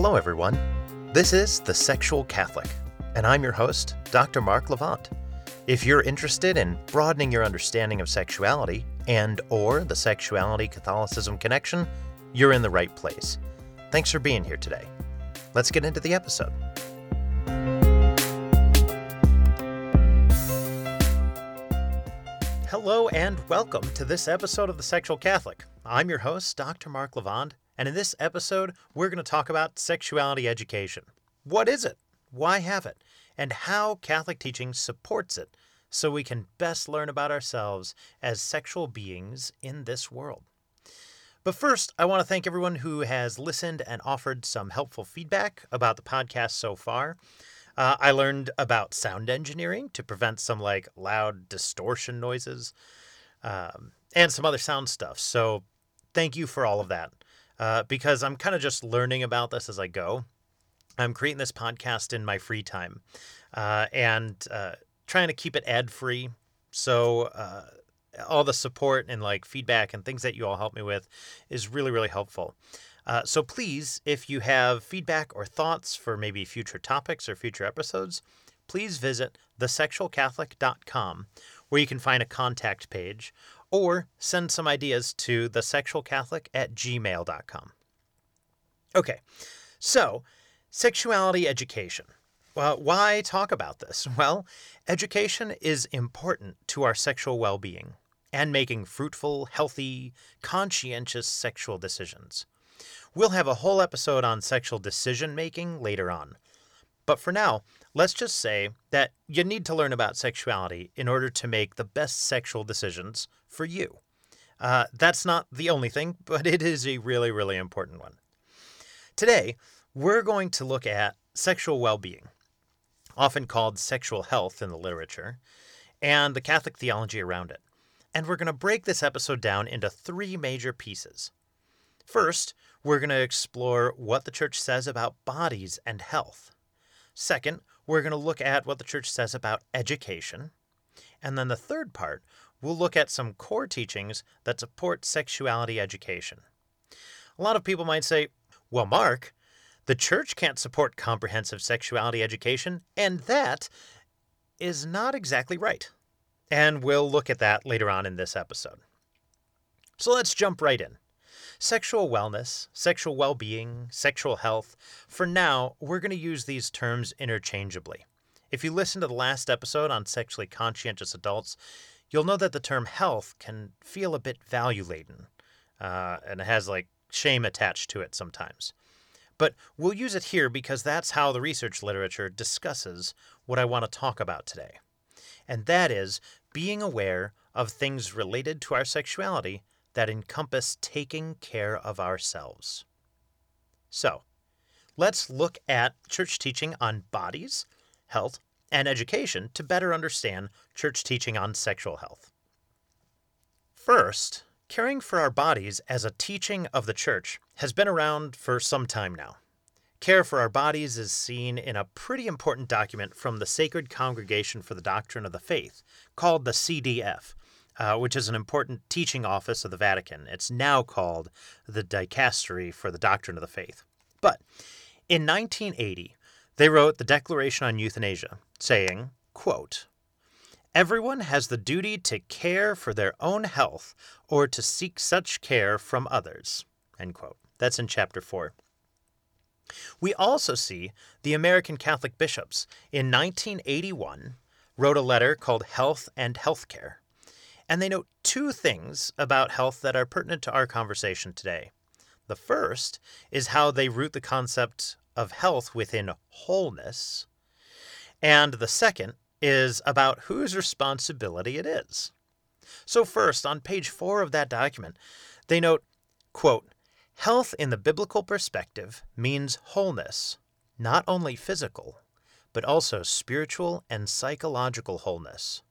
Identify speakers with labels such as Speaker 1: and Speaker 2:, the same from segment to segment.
Speaker 1: Hello, everyone. This is The Sexual Catholic, and I'm your host, Dr. Mark Levand. If you're interested in broadening your understanding of sexuality and or the sexuality Catholicism connection, you're in the right place. Thanks for being here today. Let's get into the episode. Hello and welcome to this episode of The Sexual Catholic. I'm your host, Dr. Mark Levand, and in this episode, we're going to talk about sexuality education. What is it? Why have it? And how Catholic teaching supports it so we can best learn about ourselves as sexual beings in this world. But first, I want to thank everyone who has listened and offered some helpful feedback about the podcast so far. Uh, I learned about sound engineering to prevent some like loud distortion noises um, and some other sound stuff. So thank you for all of that uh, because I'm kind of just learning about this as I go. I'm creating this podcast in my free time uh, and uh, trying to keep it ad free. So uh, all the support and like feedback and things that you all help me with is really, really helpful. Uh, so please, if you have feedback or thoughts for maybe future topics or future episodes, please visit thesexualcatholic.com where you can find a contact page or send some ideas to thesexualcatholic at gmail.com. Okay, so sexuality education. Well, why talk about this? Well, education is important to our sexual well being and making fruitful, healthy, conscientious sexual decisions. We'll have a whole episode on sexual decision making later on. But for now, let's just say that you need to learn about sexuality in order to make the best sexual decisions for you. Uh, that's not the only thing, but it is a really, really important one. Today, we're going to look at sexual well being, often called sexual health in the literature, and the Catholic theology around it. And we're going to break this episode down into three major pieces. First, we're going to explore what the church says about bodies and health. Second, we're going to look at what the church says about education. And then the third part, we'll look at some core teachings that support sexuality education. A lot of people might say, well, Mark, the church can't support comprehensive sexuality education, and that is not exactly right. And we'll look at that later on in this episode. So let's jump right in sexual wellness, sexual well being, sexual health. For now, we're going to use these terms interchangeably. If you listen to the last episode on sexually conscientious adults, you'll know that the term health can feel a bit value laden uh, and it has like shame attached to it sometimes. But we'll use it here because that's how the research literature discusses what I want to talk about today. And that is being aware of things related to our sexuality that encompass taking care of ourselves. So, let's look at church teaching on bodies, health, and education to better understand church teaching on sexual health. First, caring for our bodies as a teaching of the church has been around for some time now. Care for our bodies is seen in a pretty important document from the Sacred Congregation for the Doctrine of the Faith, called the CDF, uh, which is an important teaching office of the Vatican. It's now called the Dicastery for the Doctrine of the Faith. But in 1980, they wrote the Declaration on Euthanasia, saying, quote, Everyone has the duty to care for their own health or to seek such care from others. End quote. That's in chapter 4. We also see the American Catholic bishops in 1981 wrote a letter called Health and Healthcare and they note two things about health that are pertinent to our conversation today. The first is how they root the concept of health within wholeness. And the second is about whose responsibility it is. So, first, on page four of that document, they note, quote, Health in the biblical perspective means wholeness, not only physical, but also spiritual and psychological wholeness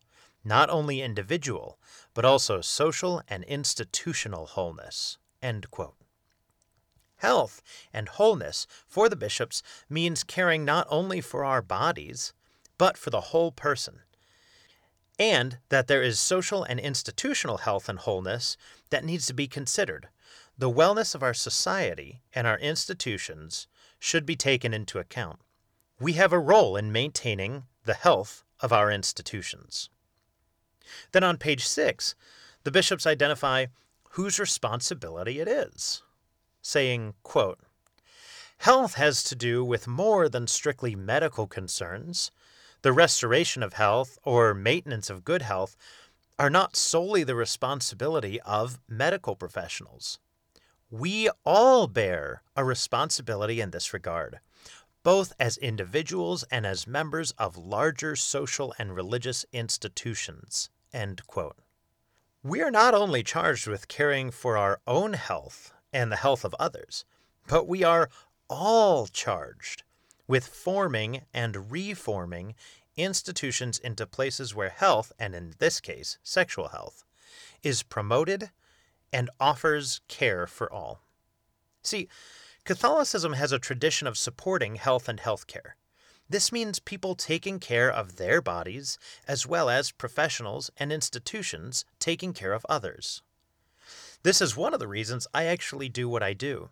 Speaker 1: not only individual, but also social and institutional wholeness. Health and wholeness for the bishops means caring not only for our bodies, but for the whole person. And that there is social and institutional health and wholeness that needs to be considered. The wellness of our society and our institutions should be taken into account. We have a role in maintaining the health of our institutions. Then on page six, the bishops identify whose responsibility it is, saying, quote, Health has to do with more than strictly medical concerns. The restoration of health or maintenance of good health are not solely the responsibility of medical professionals. We all bear a responsibility in this regard, both as individuals and as members of larger social and religious institutions. End quote. We are not only charged with caring for our own health and the health of others, but we are all charged with forming and reforming institutions into places where health, and in this case, sexual health, is promoted and offers care for all. See, Catholicism has a tradition of supporting health and health care. This means people taking care of their bodies, as well as professionals and institutions taking care of others. This is one of the reasons I actually do what I do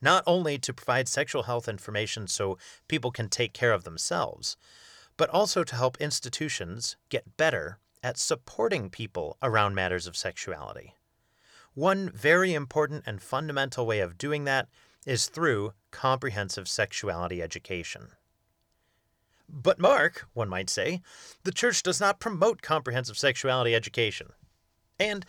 Speaker 1: not only to provide sexual health information so people can take care of themselves, but also to help institutions get better at supporting people around matters of sexuality. One very important and fundamental way of doing that is through comprehensive sexuality education. But, Mark, one might say, the Church does not promote comprehensive sexuality education. And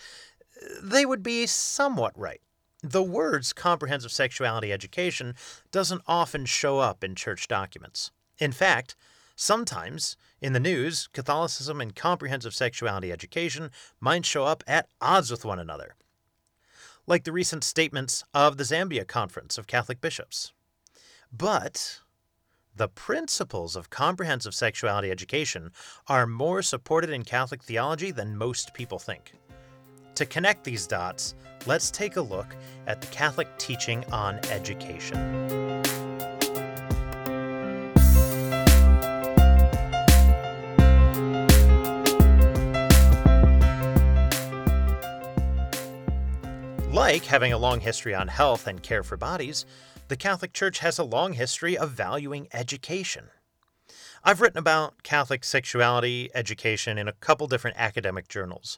Speaker 1: they would be somewhat right. The words comprehensive sexuality education doesn't often show up in church documents. In fact, sometimes in the news, Catholicism and comprehensive sexuality education might show up at odds with one another, like the recent statements of the Zambia Conference of Catholic Bishops. But the principles of comprehensive sexuality education are more supported in Catholic theology than most people think. To connect these dots, let's take a look at the Catholic teaching on education. Like having a long history on health and care for bodies, the Catholic Church has a long history of valuing education. I've written about Catholic sexuality education in a couple different academic journals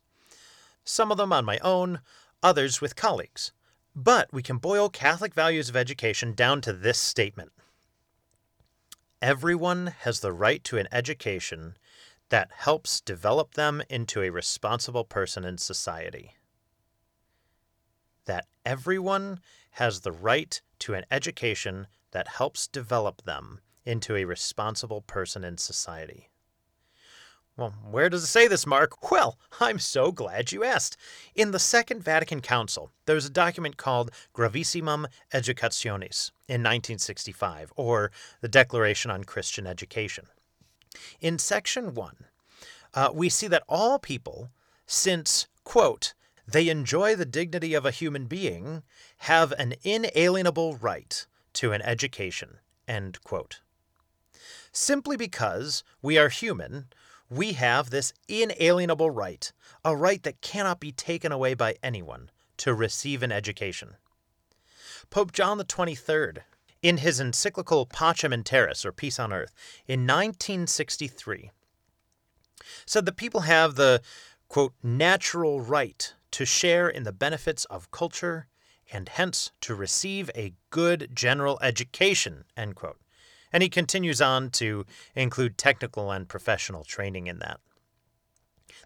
Speaker 1: some of them on my own, others with colleagues. But we can boil Catholic values of education down to this statement Everyone has the right to an education that helps develop them into a responsible person in society. That everyone has the right to an education that helps develop them into a responsible person in society. Well, where does it say this, Mark? Well, I'm so glad you asked. In the Second Vatican Council, there's a document called Gravissimum Educationis in 1965, or the Declaration on Christian Education. In section 1, uh, we see that all people, since, quote, they enjoy the dignity of a human being, have an inalienable right to an education, end quote. Simply because we are human, we have this inalienable right, a right that cannot be taken away by anyone, to receive an education. Pope John 23rd, in his encyclical Pacem in Terris, or Peace on Earth, in 1963, said that people have the, quote, natural right to share in the benefits of culture and hence to receive a good general education, end quote. And he continues on to include technical and professional training in that.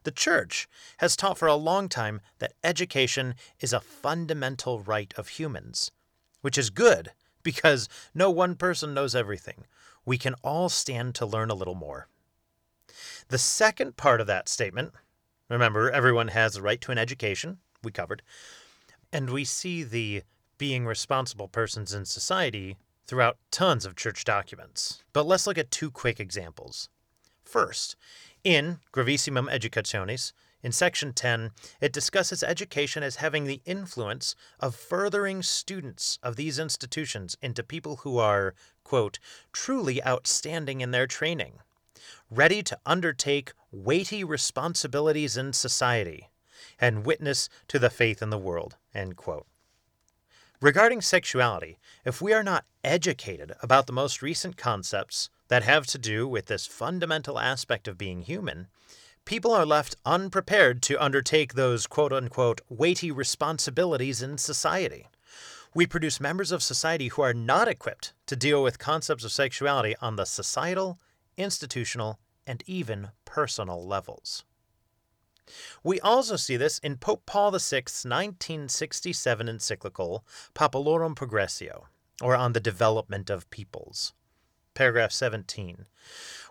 Speaker 1: The Church has taught for a long time that education is a fundamental right of humans, which is good because no one person knows everything. We can all stand to learn a little more. The second part of that statement remember, everyone has a right to an education, we covered, and we see the being responsible persons in society throughout tons of church documents. But let's look at two quick examples. First, in Gravissimum Educationis, in section 10, it discusses education as having the influence of furthering students of these institutions into people who are, quote, truly outstanding in their training, ready to undertake weighty responsibilities in society, and witness to the faith in the world, end quote. Regarding sexuality, if we are not educated about the most recent concepts that have to do with this fundamental aspect of being human, people are left unprepared to undertake those quote unquote weighty responsibilities in society. We produce members of society who are not equipped to deal with concepts of sexuality on the societal, institutional, and even personal levels. We also see this in Pope Paul VI's 1967 encyclical Populorum Progressio, or On the Development of Peoples, paragraph 17,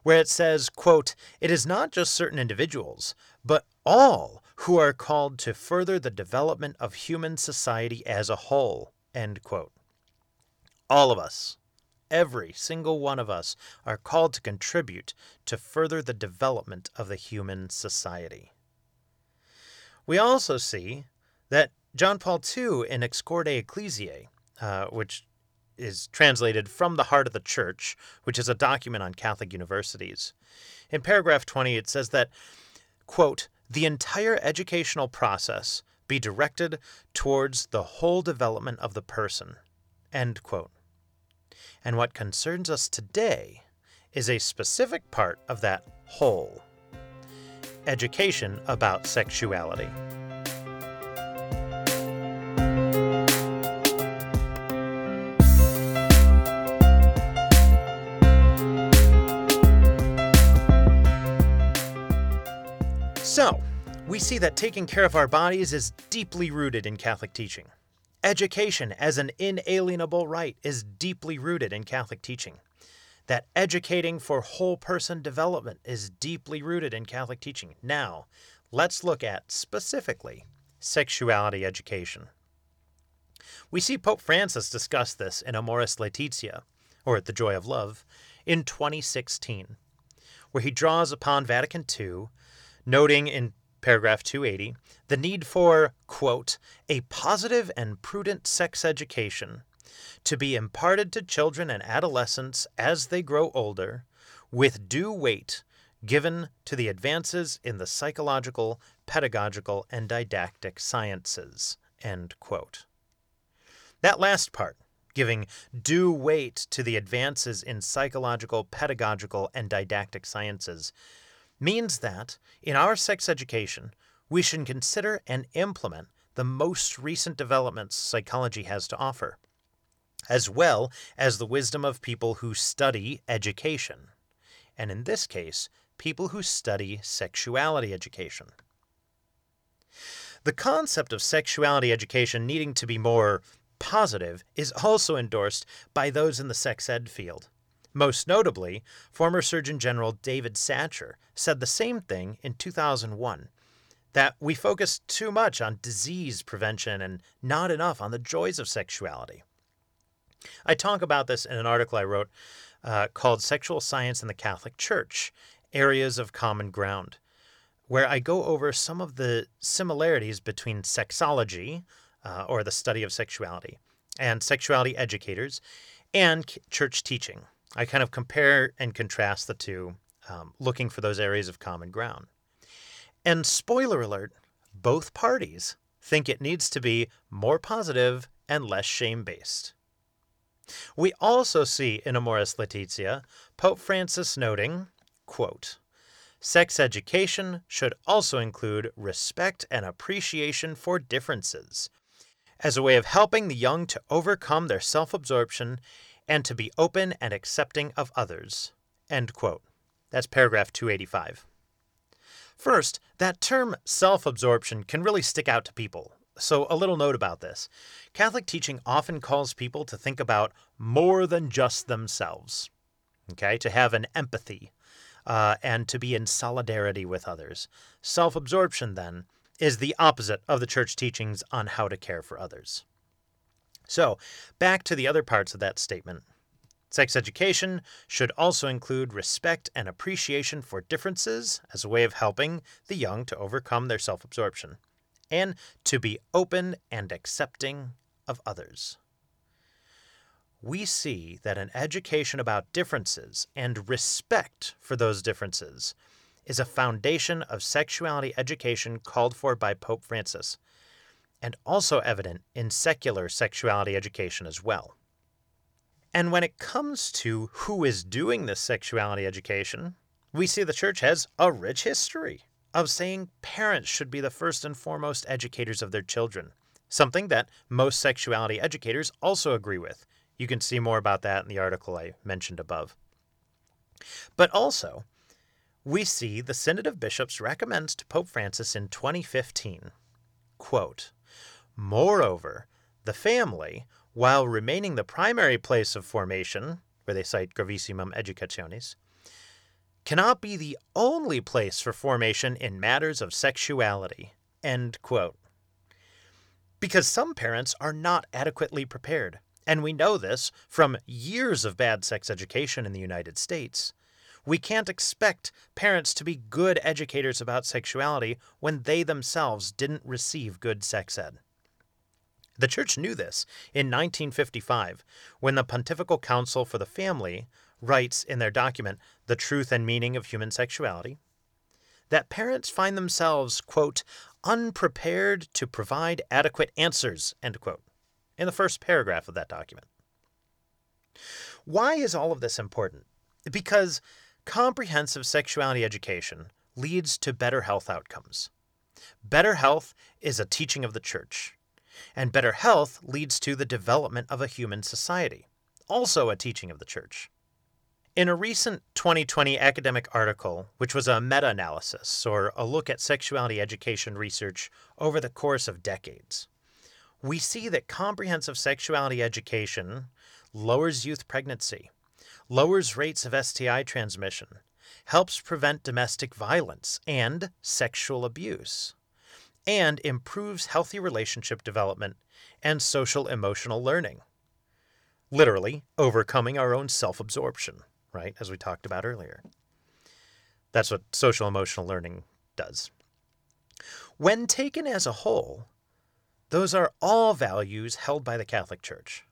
Speaker 1: where it says, quote, It is not just certain individuals, but all who are called to further the development of human society as a whole, end quote. All of us, every single one of us, are called to contribute to further the development of the human society. We also see that John Paul II in Ex Corde Ecclesiae, uh, which is translated from the heart of the church, which is a document on Catholic universities. In paragraph 20, it says that, quote, the entire educational process be directed towards the whole development of the person, end quote. And what concerns us today is a specific part of that whole education about sexuality. So, we see that taking care of our bodies is deeply rooted in Catholic teaching. Education as an inalienable right is deeply rooted in Catholic teaching that educating for whole person development is deeply rooted in Catholic teaching. Now, let's look at specifically sexuality education. We see Pope Francis discuss this in Amoris Laetitia, or The Joy of Love, in 2016, where he draws upon Vatican II, noting in paragraph 280 the need for, quote, a positive and prudent sex education to be imparted to children and adolescents as they grow older, with due weight given to the advances in the psychological, pedagogical, and didactic sciences. That last part, giving due weight to the advances in psychological, pedagogical, and didactic sciences, means that in our sex education, we should consider and implement the most recent developments psychology has to offer as well as the wisdom of people who study education, and in this case, people who study sexuality education. The concept of sexuality education needing to be more positive is also endorsed by those in the sex ed field. Most notably, former Surgeon General David Satcher said the same thing in 2001 that we focus too much on disease prevention and not enough on the joys of sexuality. I talk about this in an article I wrote uh, called Sexual Science in the Catholic Church Areas of Common Ground, where I go over some of the similarities between sexology, uh, or the study of sexuality, and sexuality educators, and church teaching. I kind of compare and contrast the two, um, looking for those areas of common ground. And spoiler alert, both parties think it needs to be more positive and less shame based. We also see in Amoris Laetitia Pope Francis noting, quote, Sex education should also include respect and appreciation for differences, as a way of helping the young to overcome their self absorption and to be open and accepting of others. End quote. That's paragraph 285. First, that term self absorption can really stick out to people, so, a little note about this Catholic teaching often calls people to think about more than just themselves, okay, to have an empathy uh, and to be in solidarity with others. Self absorption, then, is the opposite of the church teachings on how to care for others. So, back to the other parts of that statement. Sex education should also include respect and appreciation for differences as a way of helping the young to overcome their self absorption and to be open and accepting of others. We see that an education about differences and respect for those differences is a foundation of sexuality education called for by Pope Francis. and also evident in secular sexuality education as well. And when it comes to who is doing this sexuality education, we see the church has a rich history of saying parents should be the first and foremost educators of their children, something that most sexuality educators also agree with. You can see more about that in the article I mentioned above. But also, we see the Synod of Bishops recommends to Pope Francis in 2015, quote, Moreover, the family while remaining the primary place of formation, where they cite Gravissimum Educationis, cannot be the only place for formation in matters of sexuality. End quote. Because some parents are not adequately prepared, and we know this from years of bad sex education in the United States. We can't expect parents to be good educators about sexuality when they themselves didn't receive good sex ed. The Church knew this in 1955 when the Pontifical Council for the Family writes in their document, The Truth and Meaning of Human Sexuality, that parents find themselves, quote, unprepared to provide adequate answers, end quote, in the first paragraph of that document. Why is all of this important? Because comprehensive sexuality education leads to better health outcomes. Better health is a teaching of the Church. And better health leads to the development of a human society, also a teaching of the Church. In a recent 2020 academic article, which was a meta analysis or a look at sexuality education research over the course of decades, we see that comprehensive sexuality education lowers youth pregnancy, lowers rates of STI transmission, helps prevent domestic violence and sexual abuse and improves healthy relationship development and social emotional learning. Literally, overcoming our own self absorption, right? As we talked about earlier. That's what social emotional learning does. When taken as a whole, those are all values held by the Catholic Church.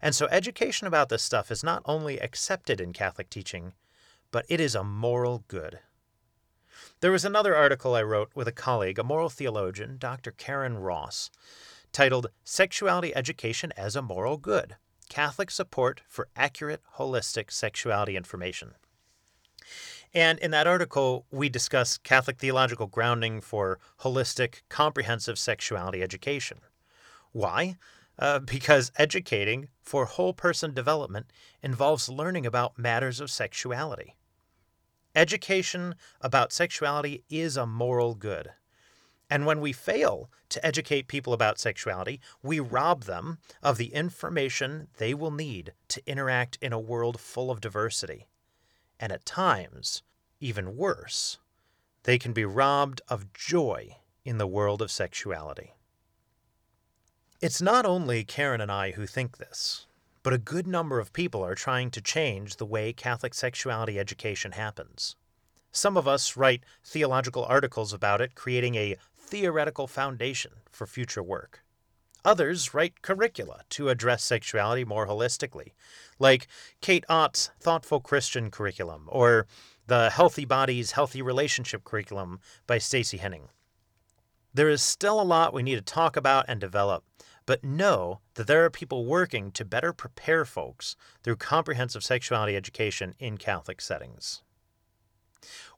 Speaker 1: And so education about this stuff is not only accepted in Catholic teaching, but it is a moral good. There was another article I wrote with a colleague, a moral theologian, Dr. Karen Ross, titled Sexuality Education as a Moral Good Catholic Support for Accurate Holistic Sexuality Information. And in that article, we discuss Catholic theological grounding for holistic, comprehensive sexuality education. Why? Uh, because educating for whole person development involves learning about matters of sexuality. Education about sexuality is a moral good. And when we fail to educate people about sexuality, we rob them of the information they will need to interact in a world full of diversity. And at times, even worse, they can be robbed of joy in the world of sexuality. It's not only Karen and I who think this but a good number of people are trying to change the way Catholic sexuality education happens. Some of us write theological articles about it, creating a theoretical foundation for future work. Others write curricula to address sexuality more holistically, like Kate Ott's Thoughtful Christian Curriculum or the Healthy Bodies, Healthy Relationship Curriculum by Stacy Henning. There is still a lot we need to talk about and develop, but know that there are people working to better prepare folks through comprehensive sexuality education in Catholic settings.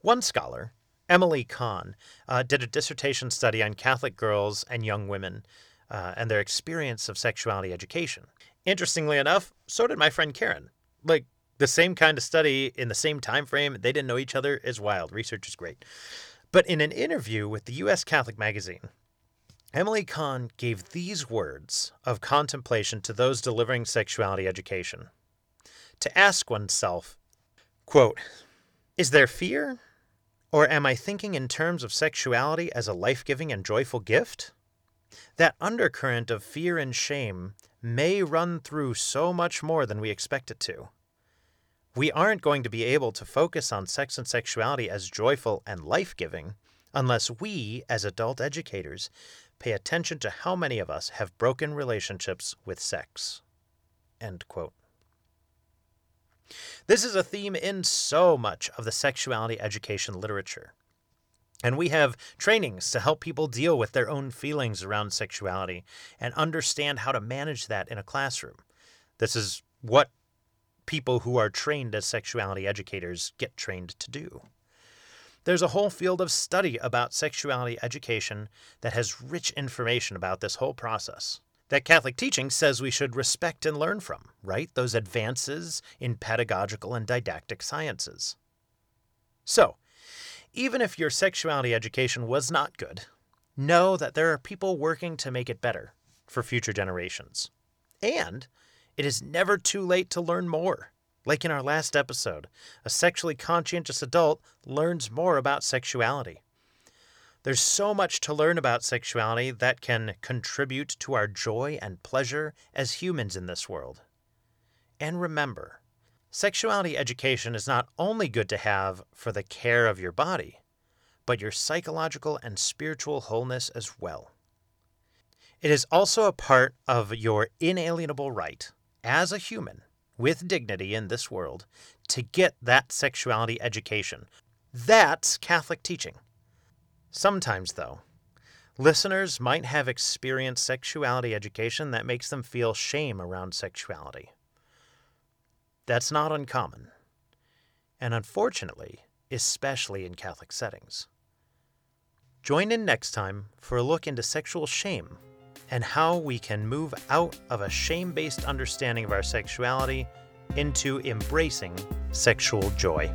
Speaker 1: One scholar, Emily Kahm, uh, did a dissertation study on Catholic girls and young women uh, and their experience of sexuality education. Interestingly enough, so did my friend Karen. Like the same kind of study in the same time frame, they didn't know each other is wild. Research is great. But in an interview with the US Catholic magazine, Emily Kahm gave these words of contemplation to those delivering sexuality education. To ask oneself, quote, Is there fear? Or am I thinking in terms of sexuality as a life giving and joyful gift? That undercurrent of fear and shame may run through so much more than we expect it to. We aren't going to be able to focus on sex and sexuality as joyful and life giving unless we, as adult educators, pay attention to how many of us have broken relationships with sex. End quote. This is a theme in so much of the sexuality education literature. And we have trainings to help people deal with their own feelings around sexuality and understand how to manage that in a classroom. This is what people who are trained as sexuality educators get trained to do. There's a whole field of study about sexuality education that has rich information about this whole process. That Catholic teaching says we should respect and learn from, right? Those advances in pedagogical and didactic sciences. So, even if your sexuality education was not good, know that there are people working to make it better for future generations. And it is never too late to learn more. Like in our last episode, a sexually conscientious adult learns more about sexuality. There's so much to learn about sexuality that can contribute to our joy and pleasure as humans in this world. And remember, sexuality education is not only good to have for the care of your body, but your psychological and spiritual wholeness as well. It is also a part of your inalienable right as a human with dignity in this world to get that sexuality education. That's Catholic teaching. Sometimes, though, listeners might have experienced sexuality education that makes them feel shame around sexuality. That's not uncommon, and unfortunately, especially in Catholic settings. Join in next time for a look into sexual shame and how we can move out of a shame based understanding of our sexuality into embracing sexual joy.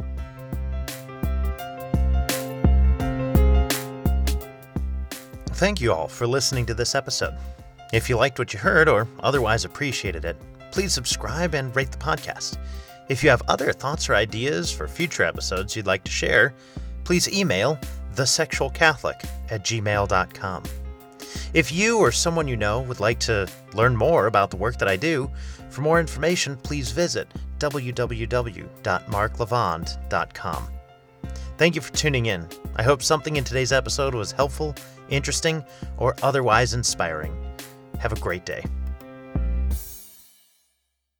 Speaker 1: Thank you all for listening to this episode. If you liked what you heard or otherwise appreciated it, please subscribe and rate the podcast. If you have other thoughts or ideas for future episodes you'd like to share, please email thesexualcatholic at gmail.com. If you or someone you know would like to learn more about the work that I do, for more information, please visit www.marklevand.com. Thank you for tuning in. I hope something in today's episode was helpful, interesting, or otherwise inspiring. Have a great day.